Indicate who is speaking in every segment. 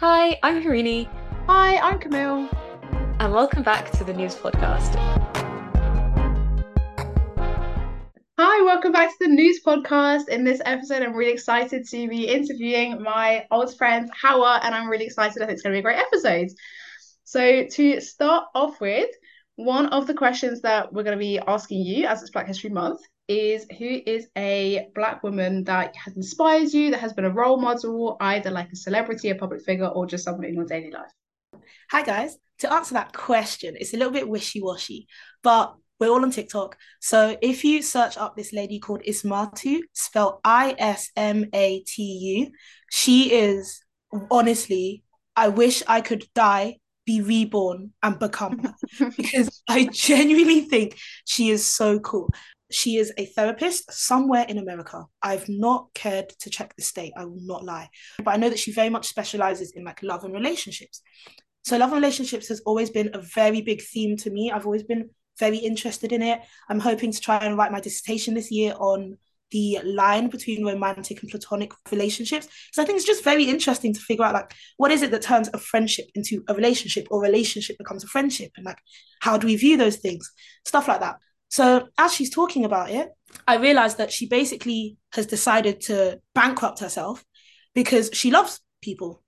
Speaker 1: Hi, I'm Harini.
Speaker 2: Hi, I'm Camille.
Speaker 1: And welcome back to the Nous Podcast.
Speaker 2: Hi, welcome back to the Nous Podcast. In this episode, I'm really excited to be interviewing my old friend, Hawa, and I'm really excited. I think it's going to be a great episode. So, to start off with, one of the questions that we're going to be asking you as it's Black History Month is who is a black woman that has inspired you, that has been a role model, either like a celebrity, a public figure, or just someone in your daily life?
Speaker 3: Hi guys. To answer that question, it's a little bit wishy-washy, but we're all on TikTok. So if you search up this lady called Ismatu, spelled I-S-M-A-T-U, she is honestly, I wish I could die be reborn and become her because I genuinely think she is so cool. She is a therapist somewhere in America. I've not cared to check the state, I will not lie. But I know that she very much specializes in like love and relationships. So love and relationships has always been a very big theme to me. I've always been very interested in it. I'm hoping to try and write my dissertation this year on the line between romantic and platonic relationships. So I think it's just very interesting to figure out like what is it that turns a friendship into a relationship or relationship becomes a friendship and like how do we view those things? Stuff like that. So as she's talking about it, I realized that she basically has decided to bankrupt herself because she loves people.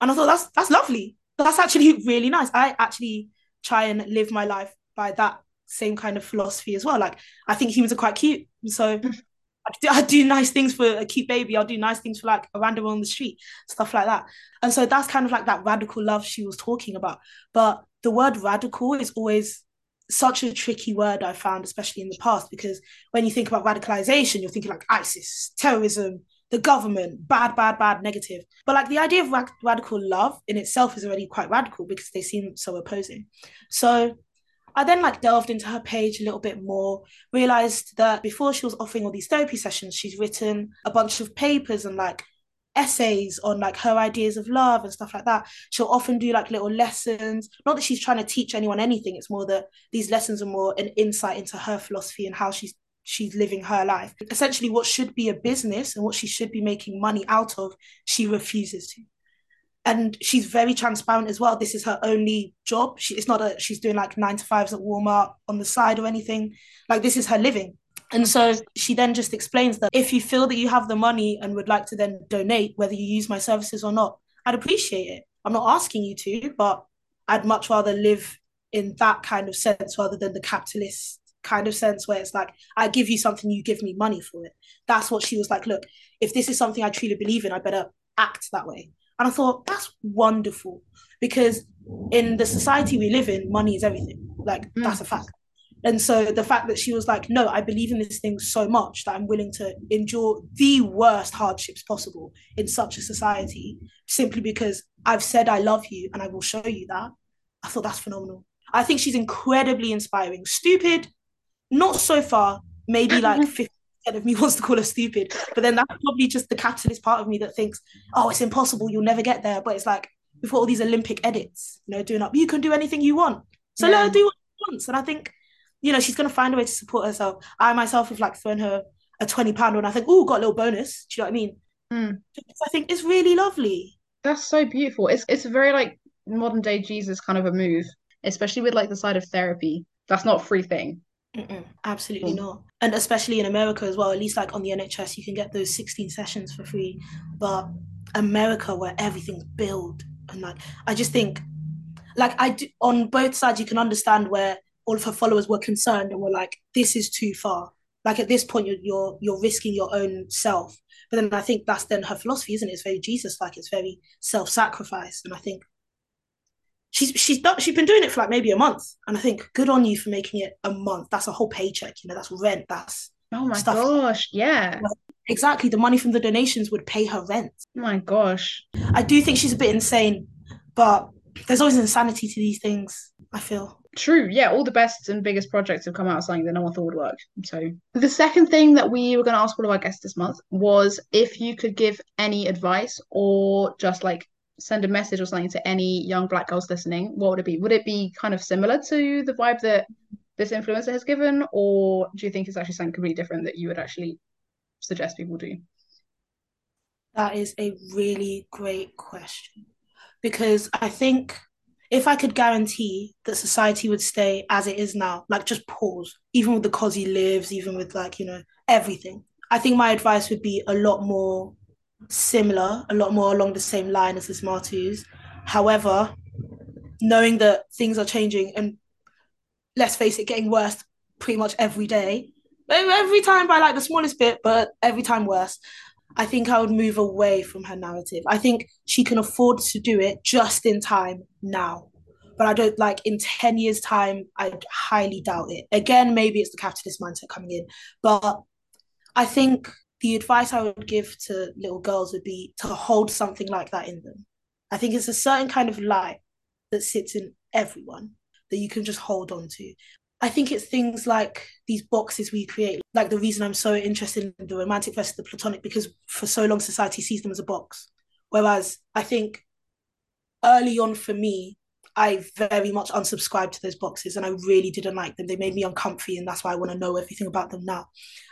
Speaker 3: And I thought that's that's lovely. That's actually really nice. I actually try and live my life by that same kind of philosophy as well. Like I think humans are quite cute. So I do, I do nice things for a cute baby. I'll do nice things for like a random on the street, stuff like that. And so that's kind of like that radical love she was talking about. But the word radical is always such a tricky word I found, especially in the past, because when you think about radicalization, you're thinking like ISIS, terrorism, the government, bad, bad, bad, negative. But like the idea of radical love in itself is already quite radical because they seem so opposing. So I then like delved into her page a little bit more, realized that before she was offering all these therapy sessions, she's written a bunch of papers and like essays on like her ideas of love and stuff like that. She'll often do like little lessons. Not that she's trying to teach anyone anything, it's more that these lessons are more an insight into her philosophy and how she's she's living her life. Essentially what should be a business and what she should be making money out of, she refuses to and she's very transparent as well. This is her only job. She, it's not that she's doing like nine to fives at Walmart on the side or anything. Like this is her living. And so she then just explains that if you feel that you have the money and would like to then donate, whether you use my services or not, I'd appreciate it. I'm not asking you to, but I'd much rather live in that kind of sense rather than the capitalist kind of sense where it's like I give you something, you give me money for it. That's what she was like. Look, if this is something I truly believe in, I better act that way. And I thought, that's wonderful because in the society we live in, money is everything. Like, mm. that's a fact. And so the fact that she was like, no, I believe in this thing so much that I'm willing to endure the worst hardships possible in such a society simply because I've said I love you and I will show you that. I thought that's phenomenal. I think she's incredibly inspiring. Stupid, not so far, maybe like 50 of me wants to call her stupid. But then that's probably just the capitalist part of me that thinks, oh, it's impossible, you'll never get there. But it's like we've got all these Olympic edits, you know, doing up, you can do anything you want. So yeah. let her do what she wants. And I think, you know, she's gonna find a way to support herself. I myself have like thrown her a 20 pound and I think, oh, got a little bonus. Do you know what I mean? Mm. I think it's really lovely.
Speaker 2: That's so beautiful. It's it's a very like modern day Jesus kind of a move, especially with like the side of therapy. That's not a free thing.
Speaker 3: Mm-mm, absolutely mm. not. And especially in America as well, at least like on the NHS, you can get those 16 sessions for free. But America, where everything's billed, and like, I just think, like, I do, on both sides, you can understand where all of her followers were concerned and were like, this is too far. Like at this point, you're you're, you're risking your own self. But then I think that's then her philosophy, isn't it? It's very Jesus like. It's very self sacrifice. And I think she's she's done she's been doing it for like maybe a month and i think good on you for making it a month that's a whole paycheck you know that's rent that's
Speaker 2: oh my stuff. gosh yeah
Speaker 3: exactly the money from the donations would pay her rent
Speaker 2: oh my gosh
Speaker 3: i do think she's a bit insane but there's always insanity to these things i feel
Speaker 2: True, yeah. All the best and biggest projects have come out of something that no one thought would work. So the second thing that we were going to ask all of our guests this month was if you could give any advice or just like send a message or something to any young black girls listening, what would it be? Would it be kind of similar to the vibe that this influencer has given, or do you think it's actually something completely different that you would actually suggest people do?
Speaker 3: That is a really great question. because I think if I could guarantee that society would stay as it is now, like just pause, even with the he lives, even with like, you know, everything, I think my advice would be a lot more similar, a lot more along the same line as the Smarties. However, knowing that things are changing and let's face it, getting worse pretty much every day, every time by like the smallest bit, but every time worse. I think I would move away from her narrative. I think she can afford to do it just in time now. But I don't like in 10 years' time, I highly doubt it. Again, maybe it's the capitalist mindset coming in. But I think the advice I would give to little girls would be to hold something like that in them. I think it's a certain kind of light that sits in everyone that you can just hold on to. I think it's things like these boxes we create, like the reason I'm so interested in the romantic versus the platonic, because for so long society sees them as a box. Whereas I think early on for me, I very much unsubscribed to those boxes and I really didn't like them. They made me uncomfy, and that's why I want to know everything about them now.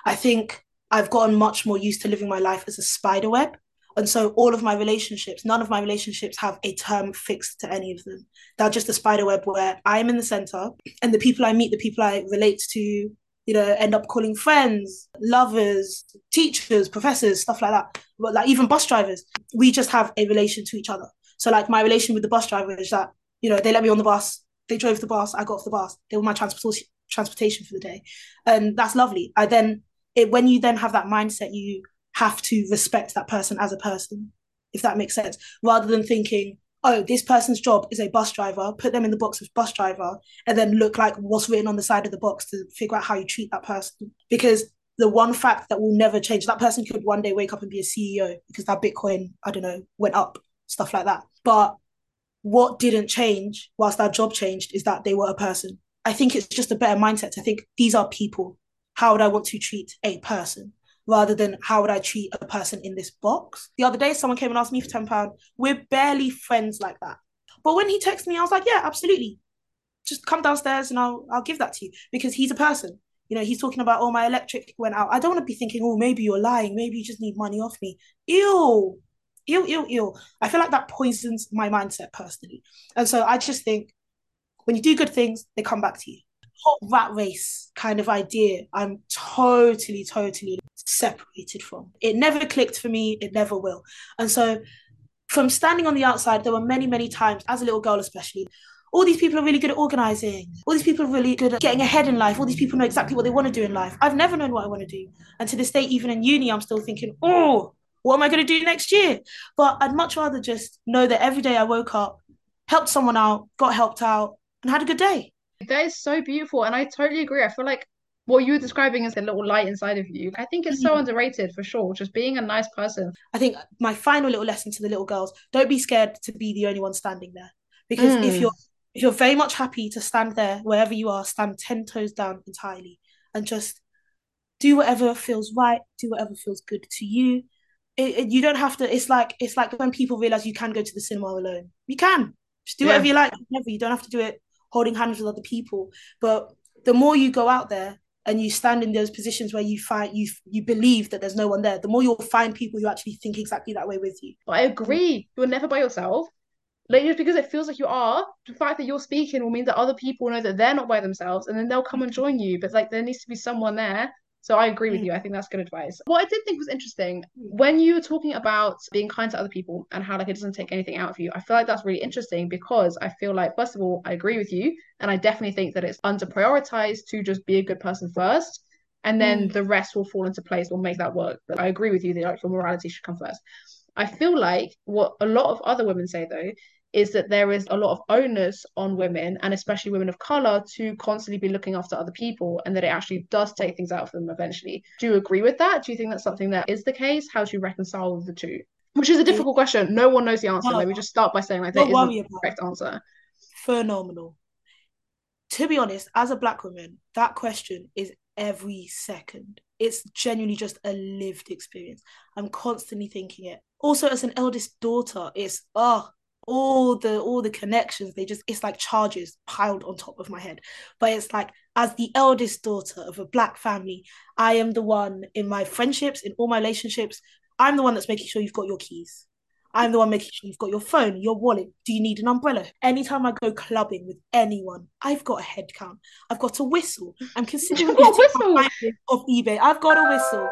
Speaker 3: I think I've gotten much more used to living my life as a spider web and so all of my relationships, none of my relationships have a term fixed to any of them. They're just a spider web where I'm in the center and the people I meet, the people I relate to, you know, end up calling friends, lovers, teachers, professors, stuff like that. But like even bus drivers, we just have a relation to each other. So like my relation with the bus driver is that, you know, they let me on the bus, they drove the bus, I got off the bus, they were my transportation transportation for the day. And that's lovely. I then it when you then have that mindset, you have to respect that person as a person, if that makes sense, rather than thinking, oh, this person's job is a bus driver, put them in the box of bus driver, and then look like what's written on the side of the box to figure out how you treat that person. Because the one fact that will never change, that person could one day wake up and be a CEO because that Bitcoin, I don't know, went up, stuff like that. But what didn't change whilst that job changed is that they were a person. I think it's just a better mindset to think these are people. How would I want to treat a person? Rather than how would I treat a person in this box. The other day, someone came and asked me for £10. We're barely friends like that. But when he texted me, I was like, yeah, absolutely. Just come downstairs and I'll I'll give that to you because he's a person. You know, he's talking about, oh, my electric went out. I don't want to be thinking, oh, maybe you're lying. Maybe you just need money off me. Ew. Ew, ew, ew. I feel like that poisons my mindset personally. And so I just think when you do good things, they come back to you whole rat race kind of idea, I'm totally, totally separated from. It never clicked for me, it never will. And so from standing on the outside, there were many, many times, as a little girl especially, all these people are really good at organizing. All these people are really good at getting ahead in life. All these people know exactly what they want to do in life. I've never known what I want to do. And to this day, even in uni, I'm still thinking, oh, what am I going to do next year? But I'd much rather just know that every day I woke up, helped someone out, got helped out, and had a good day.
Speaker 2: That is so beautiful. And I totally agree. I feel like what you were describing is a little light inside of you. I think it's so mm-hmm. underrated for sure. Just being a nice person.
Speaker 3: I think my final little lesson to the little girls: don't be scared to be the only one standing there, because mm. if you're if you're very much happy to stand there wherever you are, stand ten toes down entirely, and just do whatever feels right, do whatever feels good to you. It, it, you don't have to. It's like it's like when people realize you can go to the cinema alone. You can just do whatever you like. Whatever you don't have to do it holding hands with other people. But the more you go out there and you stand in those positions where you find you you believe that there's no one there, the more you'll find people who actually think exactly that way with you.
Speaker 2: But I agree. You're never by yourself. Like just because it feels like you are, the fact that you're speaking will mean that other people know that they're not by themselves and then they'll come and mm-hmm. join you. But like there needs to be someone there so I agree with mm. you. I think that's good advice. What I did think was interesting when you were talking about being kind to other people and how like it doesn't take anything out of you. I feel like that's really interesting because I feel like first of all, I agree with you, and I definitely think that it's under prioritized to just be a good person first, and then mm. the rest will fall into place. Will make that work. But I agree with you that like your morality should come first. I feel like what a lot of other women say though is that there is a lot of onus on women and especially women of color to constantly be looking after other people and that it actually does take things out of them eventually. Do you agree with that? Do you think that's something that is the case? How do you reconcile the two? Which is a difficult question. No one knows the answer. Let me just start by saying like there is the correct answer.
Speaker 3: Phenomenal. To be honest, as a black woman, that question is every second. It's genuinely just a lived experience. I'm constantly thinking it. Also, as an eldest daughter, it's oh, all the all the connections they just it's like charges piled on top of my head. But it's like as the eldest daughter of a black family i am the one in my friendships in all my relationships i'm the one that's making sure you've got your keys I'm the one making sure you've got your phone, your wallet. Do you need an umbrella? Anytime I go clubbing with anyone, I've got a head count. I've got a whistle. I'm considering
Speaker 2: a whistle?
Speaker 3: of eBay. I've got a whistle.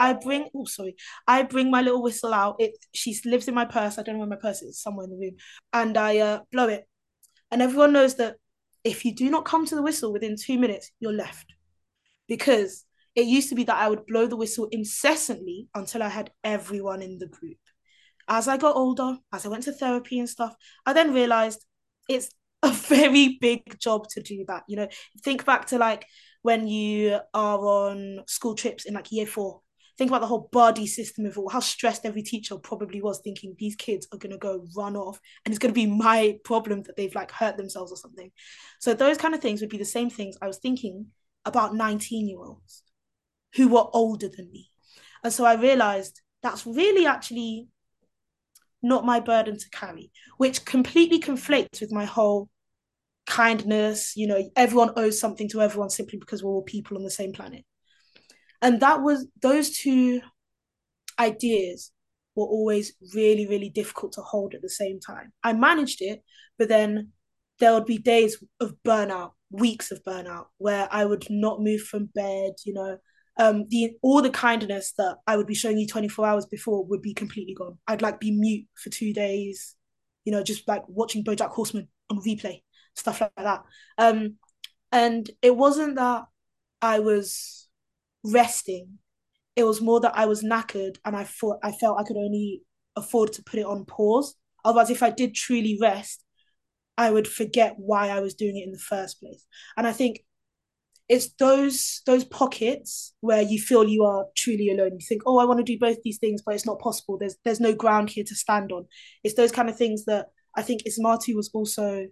Speaker 3: I bring oh sorry, I bring my little whistle out. It she lives in my purse. I don't know where my purse is, somewhere in the room, and I uh, blow it. And everyone knows that if you do not come to the whistle within two minutes, you're left. Because it used to be that I would blow the whistle incessantly until I had everyone in the group as I got older, as I went to therapy and stuff, I then realized it's a very big job to do that. You know, think back to like when you are on school trips in like year four. Think about the whole body system of all, how stressed every teacher probably was thinking these kids are going to go run off and it's going to be my problem that they've like hurt themselves or something. So, those kind of things would be the same things I was thinking about 19 year olds who were older than me. And so I realized that's really actually not my burden to carry, which completely conflicts with my whole kindness. You know, everyone owes something to everyone simply because we're all people on the same planet. And that was those two ideas were always really, really difficult to hold at the same time. I managed it, but then there would be days of burnout, weeks of burnout, where I would not move from bed, you know, um, the all the kindness that I would be showing you 24 hours before would be completely gone. I'd like be mute for two days, you know, just like watching BoJack Horseman on replay, stuff like that. Um, and it wasn't that I was resting; it was more that I was knackered, and I thought I felt I could only afford to put it on pause. Otherwise, if I did truly rest, I would forget why I was doing it in the first place. And I think it's those those pockets where you feel you are truly alone. You think oh i want to do both these things but it's not possible. There's there's no ground here to stand on. It's those kind of things that i think Ismatu was also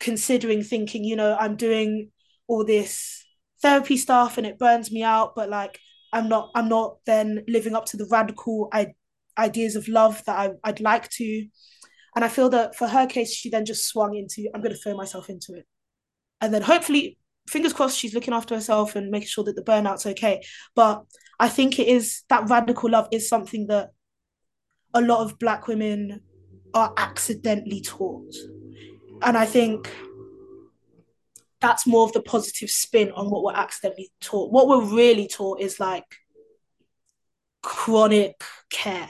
Speaker 3: considering thinking you know i'm doing all this therapy stuff and it burns me out but like i'm not i'm not then living up to the radical I- ideas of love that I, i'd like to. And i feel that for her case she then just swung into i'm going to throw myself into it. And then hopefully fingers crossed she's looking after herself and making sure that the burnout's okay. But I think it is that radical love is something that a lot of black women are accidentally taught. And I think that's more of the positive spin on what we're accidentally taught. What we're really taught is like chronic care.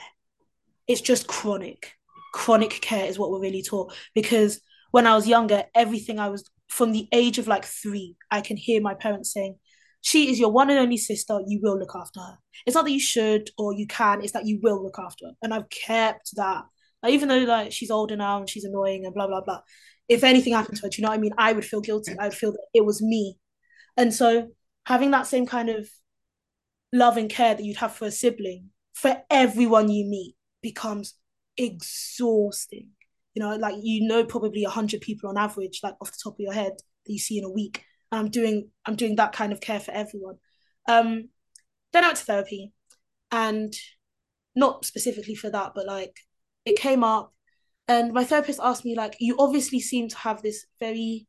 Speaker 3: It's just chronic. Chronic care is what we're really taught. Because when I was younger, everything I was from the age of like three, I can hear my parents saying, She is your one and only sister, you will look after her. It's not that you should or you can, it's that you will look after her. And I've kept that. Like, even though like she's older now and she's annoying and blah blah blah. If anything happened to her, do you know what I mean? I would feel guilty. I would feel that it was me. And so having that same kind of love and care that you'd have for a sibling for everyone you meet becomes exhausting you know like you know probably 100 people on average like off the top of your head that you see in a week. And i'm doing i'm doing that kind of care for everyone. Um then i went to therapy. And not specifically for that but like it came up. And my therapist asked me like you obviously seem to have this very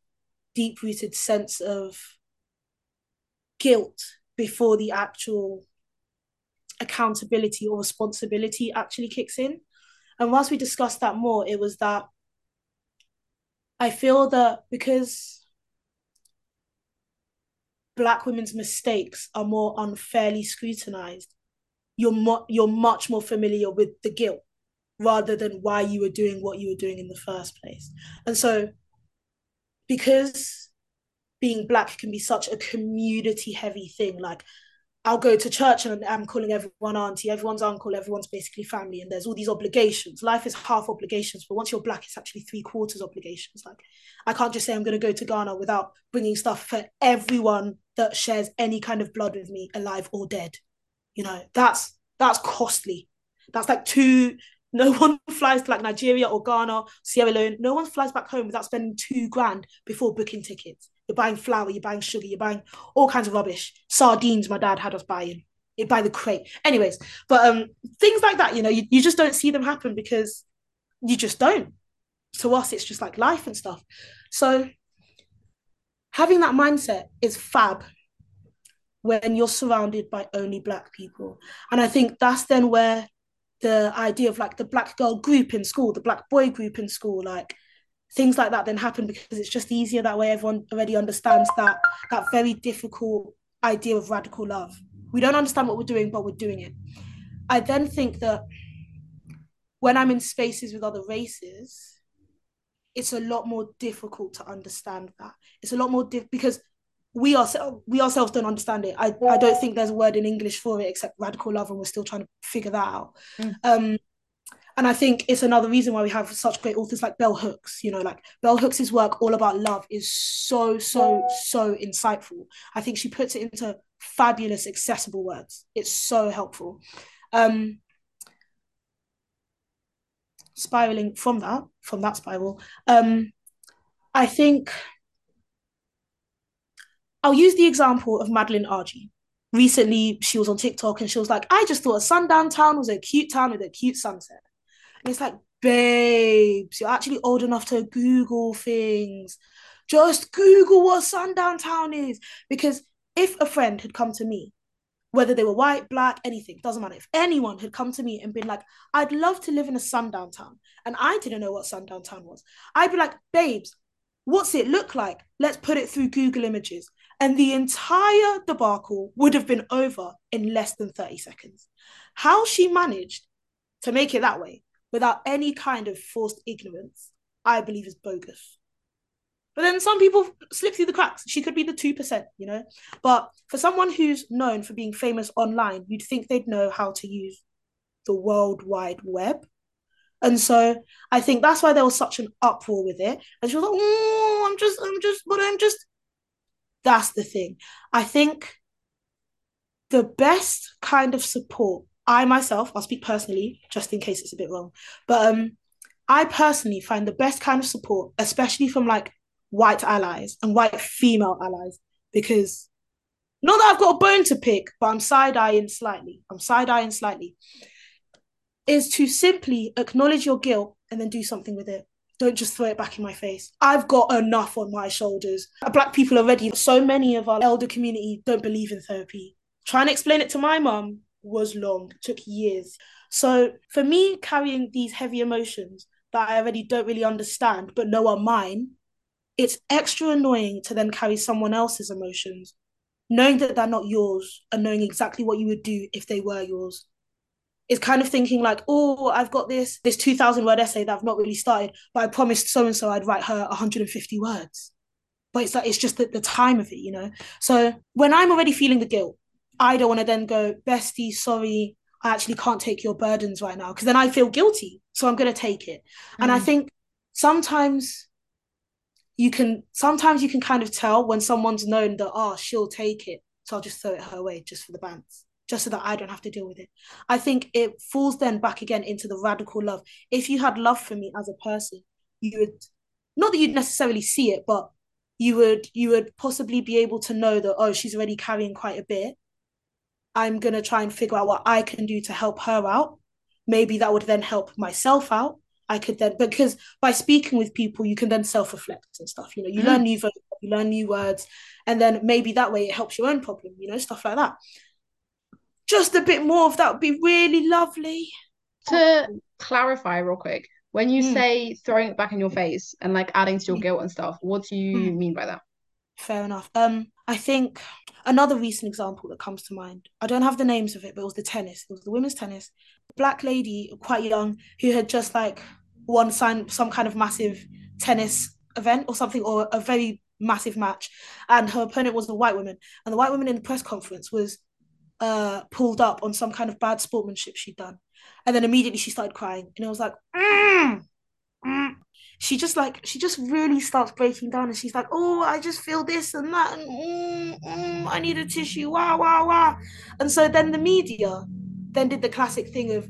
Speaker 3: deep rooted sense of guilt before the actual accountability or responsibility actually kicks in and whilst we discussed that more, it was that I feel that because black women's mistakes are more unfairly scrutinized, you're you're much more familiar with the guilt rather than why you were doing what you were doing in the first place. And so because being black can be such a community heavy thing, like I'll go to church and I'm calling everyone auntie, everyone's uncle, everyone's basically family, and there's all these obligations. Life is half obligations, but once you're black, it's actually three quarters obligations. Like, I can't just say I'm going to go to Ghana without bringing stuff for everyone that shares any kind of blood with me, alive or dead. You know, that's that's costly. That's like two. No one flies to like Nigeria or Ghana, Sierra Leone. No one flies back home without spending two grand before booking tickets. You're buying flour, you're buying sugar, you're buying all kinds of rubbish. Sardines, my dad had us buying. it by the crate. Anyways, but um things like that, you know, you, you just don't see them happen because you just don't. To us, it's just like life and stuff. So having that mindset is fab when you're surrounded by only black people. And I think that's then where the idea of like the black girl group in school, the black boy group in school, like things like that then happen because it's just easier that way. Everyone already understands that that very difficult idea of radical love. We don't understand what we're doing, but we're doing it. I then think that when I'm in spaces with other races, it's a lot more difficult to understand that. It's a lot more diff- because we ourselves we ourselves don't understand it. I, I don't think there's a word in English for it except radical love, and we're still trying to figure that out. Mm. Um, and I think it's another reason why we have such great authors like Bell Hooks. You know, like Bell Hooks's work, all about love, is so so so insightful. I think she puts it into fabulous, accessible words. It's so helpful. Um, spiraling from that, from that spiral, um, I think I'll use the example of Madeline Argy. Recently, she was on TikTok and she was like, I just thought a sundown town was a cute town with a cute sunset. And it's like, babes, you're actually old enough to Google things. Just Google what sundown town is. Because if a friend had come to me, whether they were white, black, anything, doesn't matter. If anyone had come to me and been like, I'd love to live in a sundown town, and I didn't know what sundown town was, I'd be like, babes, what's it look like? Let's put it through Google Images. And the entire debacle would have been over in less than 30 seconds. How she managed to make it that way without any kind of forced ignorance, I believe is bogus. But then some people slip through the cracks. She could be the 2%, you know? But for someone who's known for being famous online, you'd think they'd know how to use the World Wide Web. And so I think that's why there was such an uproar with it. And she was like, oh, I'm just, I'm just, but I'm just. That's the thing. I think the best kind of support, I myself, I'll speak personally, just in case it's a bit wrong, but um, I personally find the best kind of support, especially from like white allies and white female allies because not that I've got a bone to pick, but I'm side eyeing slightly. I'm side eyeing slightly. Is to simply acknowledge your guilt and then do something with it. Don't just throw it back in my face. I've got enough on my shoulders. Black people already, so many of our elder community don't believe in therapy. Trying to explain it to my mum was long, took years. So for me, carrying these heavy emotions that I already don't really understand, but know are mine, it's extra annoying to then carry someone else's emotions, knowing that they're not yours and knowing exactly what you would do if they were yours. It's kind of thinking like, oh, I've got this this 2000 word essay that I've not really started, but I promised so and so I'd write her 150 words. But it's like it's just the, the time of it, you know. So when I'm already feeling the guilt, I don't want to then go, bestie, sorry, I actually can't take your burdens right now because then I feel guilty. So I'm going to take it. Mm. And I mm. think sometimes you can sometimes you can kind of tell when someone's known that oh she'll take it so i'll just throw it her way just for the bands just so that i don't have to deal with it i think it falls then back again into the radical love if you had love for me as a person you would not that you'd necessarily see it but you would you would possibly be able to know that oh she's already carrying quite a bit i'm going to try and figure out what i can do to help her out maybe that would then help myself out I could then because by speaking with people, you can then self-reflect and stuff. You know, you mm. learn new you learn new words, and then maybe that way it helps your own problem. You know, stuff like that. Just a bit more of that would be really lovely.
Speaker 2: To clarify, real quick, when you mm. say throwing it back in your face and like adding to your guilt and stuff, what do you mm. mean by that?
Speaker 3: Fair enough. Um, I think another recent example that comes to mind. I don't have the names of it, but it was the tennis. It was the women's tennis. Black lady, quite young, who had just like won some some kind of massive tennis event or something, or a very massive match, and her opponent was a white woman, and the white woman in the press conference was uh pulled up on some kind of bad sportsmanship she'd done, and then immediately she started crying, and it was like. Mm, mm she just like she just really starts breaking down and she's like oh i just feel this and that and mm, mm, i need a tissue wow wow wow and so then the media then did the classic thing of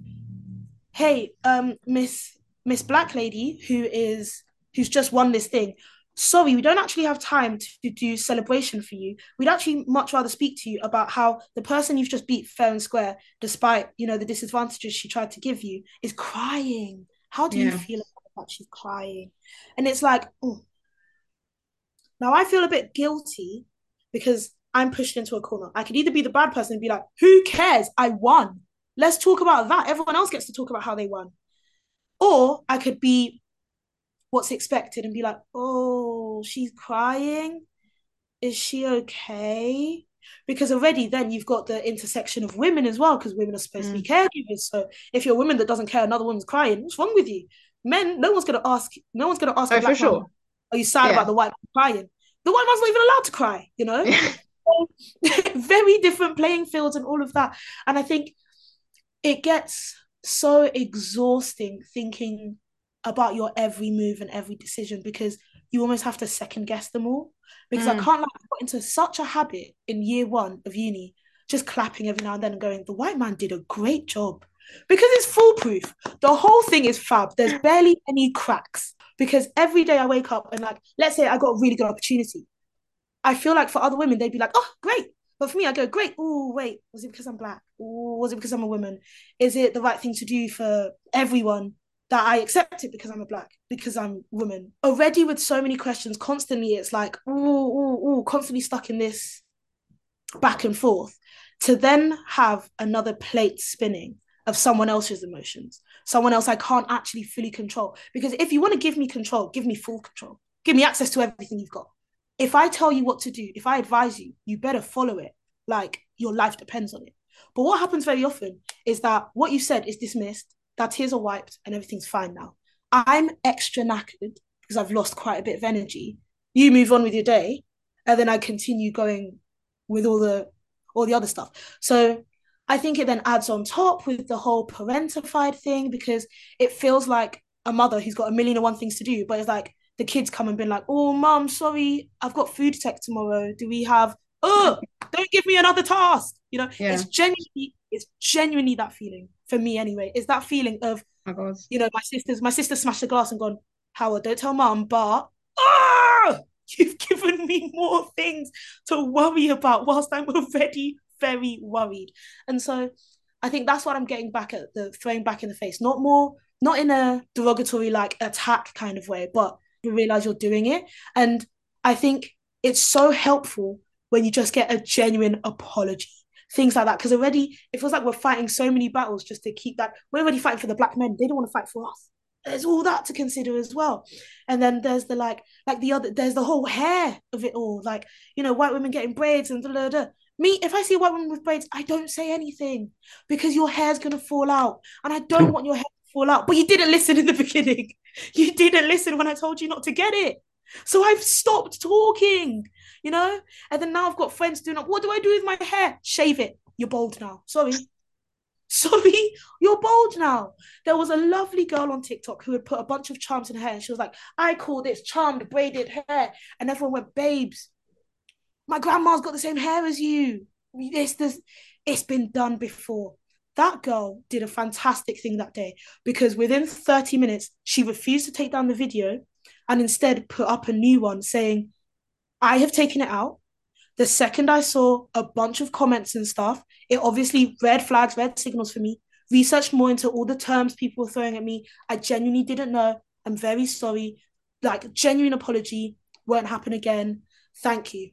Speaker 3: hey um miss miss black lady who is who's just won this thing sorry we don't actually have time to do celebration for you. We'd actually much rather speak to you about how the person you've just beat fair and square despite you know the disadvantages she tried to give you is crying. How do yeah. you feel that she's crying. And it's like, oh. now I feel a bit guilty because I'm pushed into a corner. I could either be the bad person and be like, who cares? I won. Let's talk about that. Everyone else gets to talk about how they won. Or I could be what's expected and be like, oh, she's crying. Is she okay? Because already then you've got the intersection of women as well, because women are supposed mm. to be mm. caregivers. So if you're a woman that doesn't care another woman's crying, what's wrong with you? Men, no one's gonna ask, no one's gonna ask
Speaker 2: oh, for sure. Man,
Speaker 3: are you sad yeah. about the white man crying? The white man's not even allowed to cry, you know? very different playing fields and all of that. And I think it gets so exhausting thinking about your every move and every decision because you almost have to second guess them all. Because mm. I can't like got into such a habit in year one of uni, just clapping every now and then and going, the white man did a great job. Because it's foolproof. The whole thing is fab. There's barely any cracks. Because every day I wake up and like, let's say I got a really good opportunity. I feel like for other women, they'd be like, oh, great. But for me, I go, great. Oh, wait, was it because I'm black? Ooh, was it because I'm a woman? Is it the right thing to do for everyone? that I accept it because I'm a black, because I'm woman. Already with so many questions, constantly it's like, ooh, ooh, ooh, constantly stuck in this back and forth. To then have another plate spinning of someone else's emotions, someone else I can't actually fully control. Because if you want to give me control, give me full control. Give me access to everything you've got. If I tell you what to do, if I advise you, you better follow it. Like your life depends on it. But what happens very often is that what you said is dismissed that tears are wiped and everything's fine now. I'm extra knackered because I've lost quite a bit of energy. You move on with your day, and then I continue going with all the all the other stuff. So I think it then adds on top with the whole parentified thing because it feels like a mother who's got a million and one things to do, but it's like the kids come and been like, "Oh, mom, sorry, I've got food tech tomorrow. Do we have? Oh, don't give me another task." You know, yeah. it's genuinely, it's genuinely that feeling for me anyway, is that feeling of,
Speaker 2: oh
Speaker 3: you know, my sisters, my sister smashed the glass and gone, Hawa, don't tell mum, but ah, you've given me more things to worry about whilst I'm already very worried. And so I think that's what I'm getting back at the throwing back in the face. Not more, not in a derogatory like attack kind of way, but you realize you're doing it. And I think it's so helpful when you just get a genuine apology things like that. Because already it feels like we're fighting so many battles just to keep that. We're already fighting for the black men. They don't want to fight for us. There's all that to consider as well. And then there's the like, like the other, there's the whole hair of it all. Like, you know, white women getting braids and da da da. Me, if I see a white woman with braids, I don't say anything because your hair's gonna fall out. And I don't want your hair to fall out. But you didn't listen in the beginning. You didn't listen when I told you not to get it. So I've stopped talking you know? And then now I've got friends doing up. what do I do with my hair? Shave it. You're bald now. Sorry. Sorry, you're bald now. There was a lovely girl on TikTok who had put a bunch of charms in her hair, and she was like, I call this charmed braided hair. And everyone went, babes, my grandma's got the same hair as you. It's this it's been done before. That girl did a fantastic thing that day because within 30 minutes, she refused to take down the video and instead put up a new one saying, I have taken it out. The second I saw a bunch of comments and stuff, it obviously red flags, red signals for me. Researched more into all the terms people were throwing at me. I genuinely didn't know. I'm very sorry. Like, genuine apology. Won't happen again. Thank you.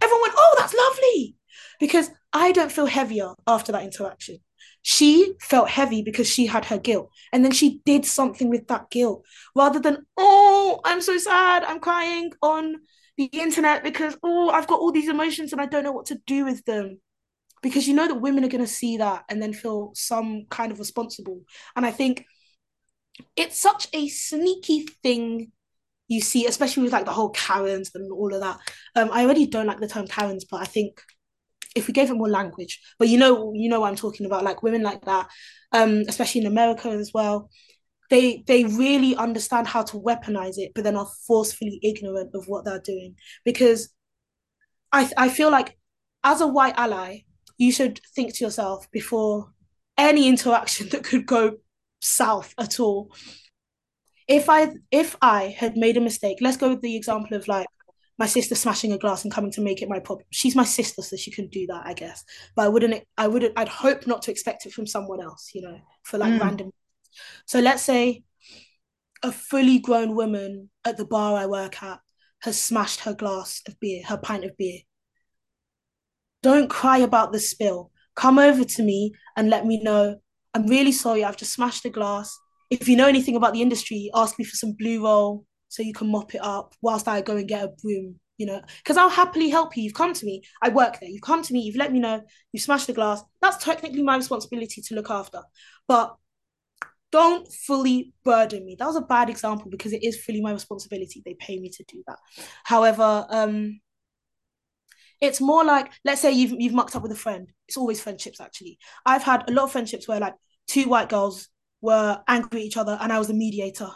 Speaker 3: Everyone went, oh, that's lovely. Because I don't feel heavier after that interaction. She felt heavy because she had her guilt. And then she did something with that guilt rather than, oh, I'm so sad, I'm crying on the internet because, oh, I've got all these emotions and I don't know what to do with them. Because you know that women are going to see that and then feel some kind of responsible. And I think it's such a sneaky thing you see, especially with like the whole Karens and all of that. Um, I already don't like the term Karens, but I think if we gave it more language. But you know, you know what I'm talking about, like women like that, um, especially in America as well. They they really understand how to weaponize it, but then are forcefully ignorant of what they're doing. Because I I feel like as a white ally, you should think to yourself before any interaction that could go south at all. If I if I had made a mistake, let's go with the example of like my sister smashing a glass and coming to make it my problem. She's my sister, so she can do that, I guess. But I wouldn't, I wouldn't, I'd hope not to expect it from someone else, you know, for like mm. random. So let's say a fully grown woman at the bar I work at has smashed her glass of beer, her pint of beer. Don't cry about the spill. come over to me and let me know, I'm really sorry, I've just smashed a glass. If you know anything about the industry, ask me for some blue roll so you can mop it up whilst I go and get a broom, you know, because I'll happily help you. You've come to me, I work there, you've come to me, you've let me know, you've smashed the glass. That's technically my responsibility to look after. But don't fully burden me. That was a bad example because it is fully my responsibility. They pay me to do that. However, um, it's more like let's say you've you've mucked up with a friend. It's always friendships actually. I've had a lot of friendships where like two white girls were angry at each other and I was the mediator.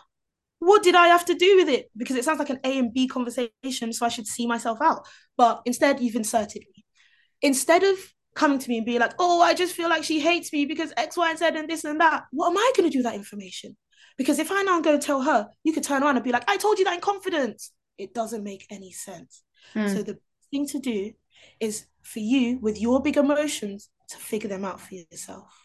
Speaker 3: What did I have to do with it? Because it sounds like an A and B conversation, so I should see myself out. But instead, you've inserted me. Instead of coming to me and being like, oh, I just feel like she hates me because X, Y, and Z and this and that. What am I going to do with that information? Because if I now go tell her, you could turn around and be like, I told you that in confidence. It doesn't make any sense. Mm. So the thing to do is for you, with your big emotions, to figure them out for yourself.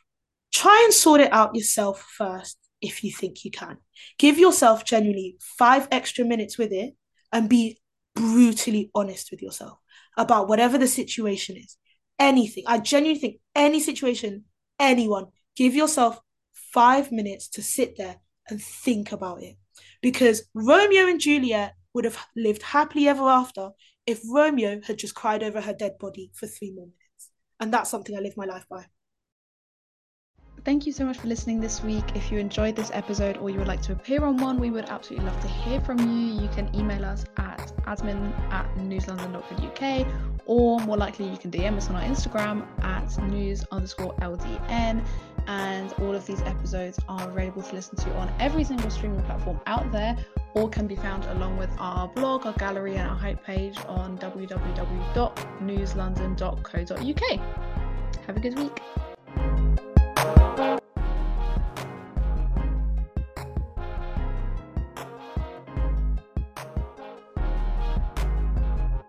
Speaker 3: Try and sort it out yourself first if you think you can. Give yourself genuinely five extra minutes with it and be brutally honest with yourself about whatever the situation is anything. I genuinely think any situation, anyone, give yourself five minutes to sit there and think about it. Because Romeo and Juliet would have lived happily ever after if Romeo had just cried over her dead body for three more minutes. And that's something I live my life by.
Speaker 2: Thank you so much for listening this week. If you enjoyed this episode or you would like to appear on one, we would absolutely love to hear from you. You can email us at admin at nouslondon.co.uk or more likely you can DM us on our Instagram at nous underscore LDN. And all of these episodes are available to listen to on every single streaming platform out there or can be found along with our blog, our gallery, and our hype page on www.nouslondon.co.uk. Have a good week.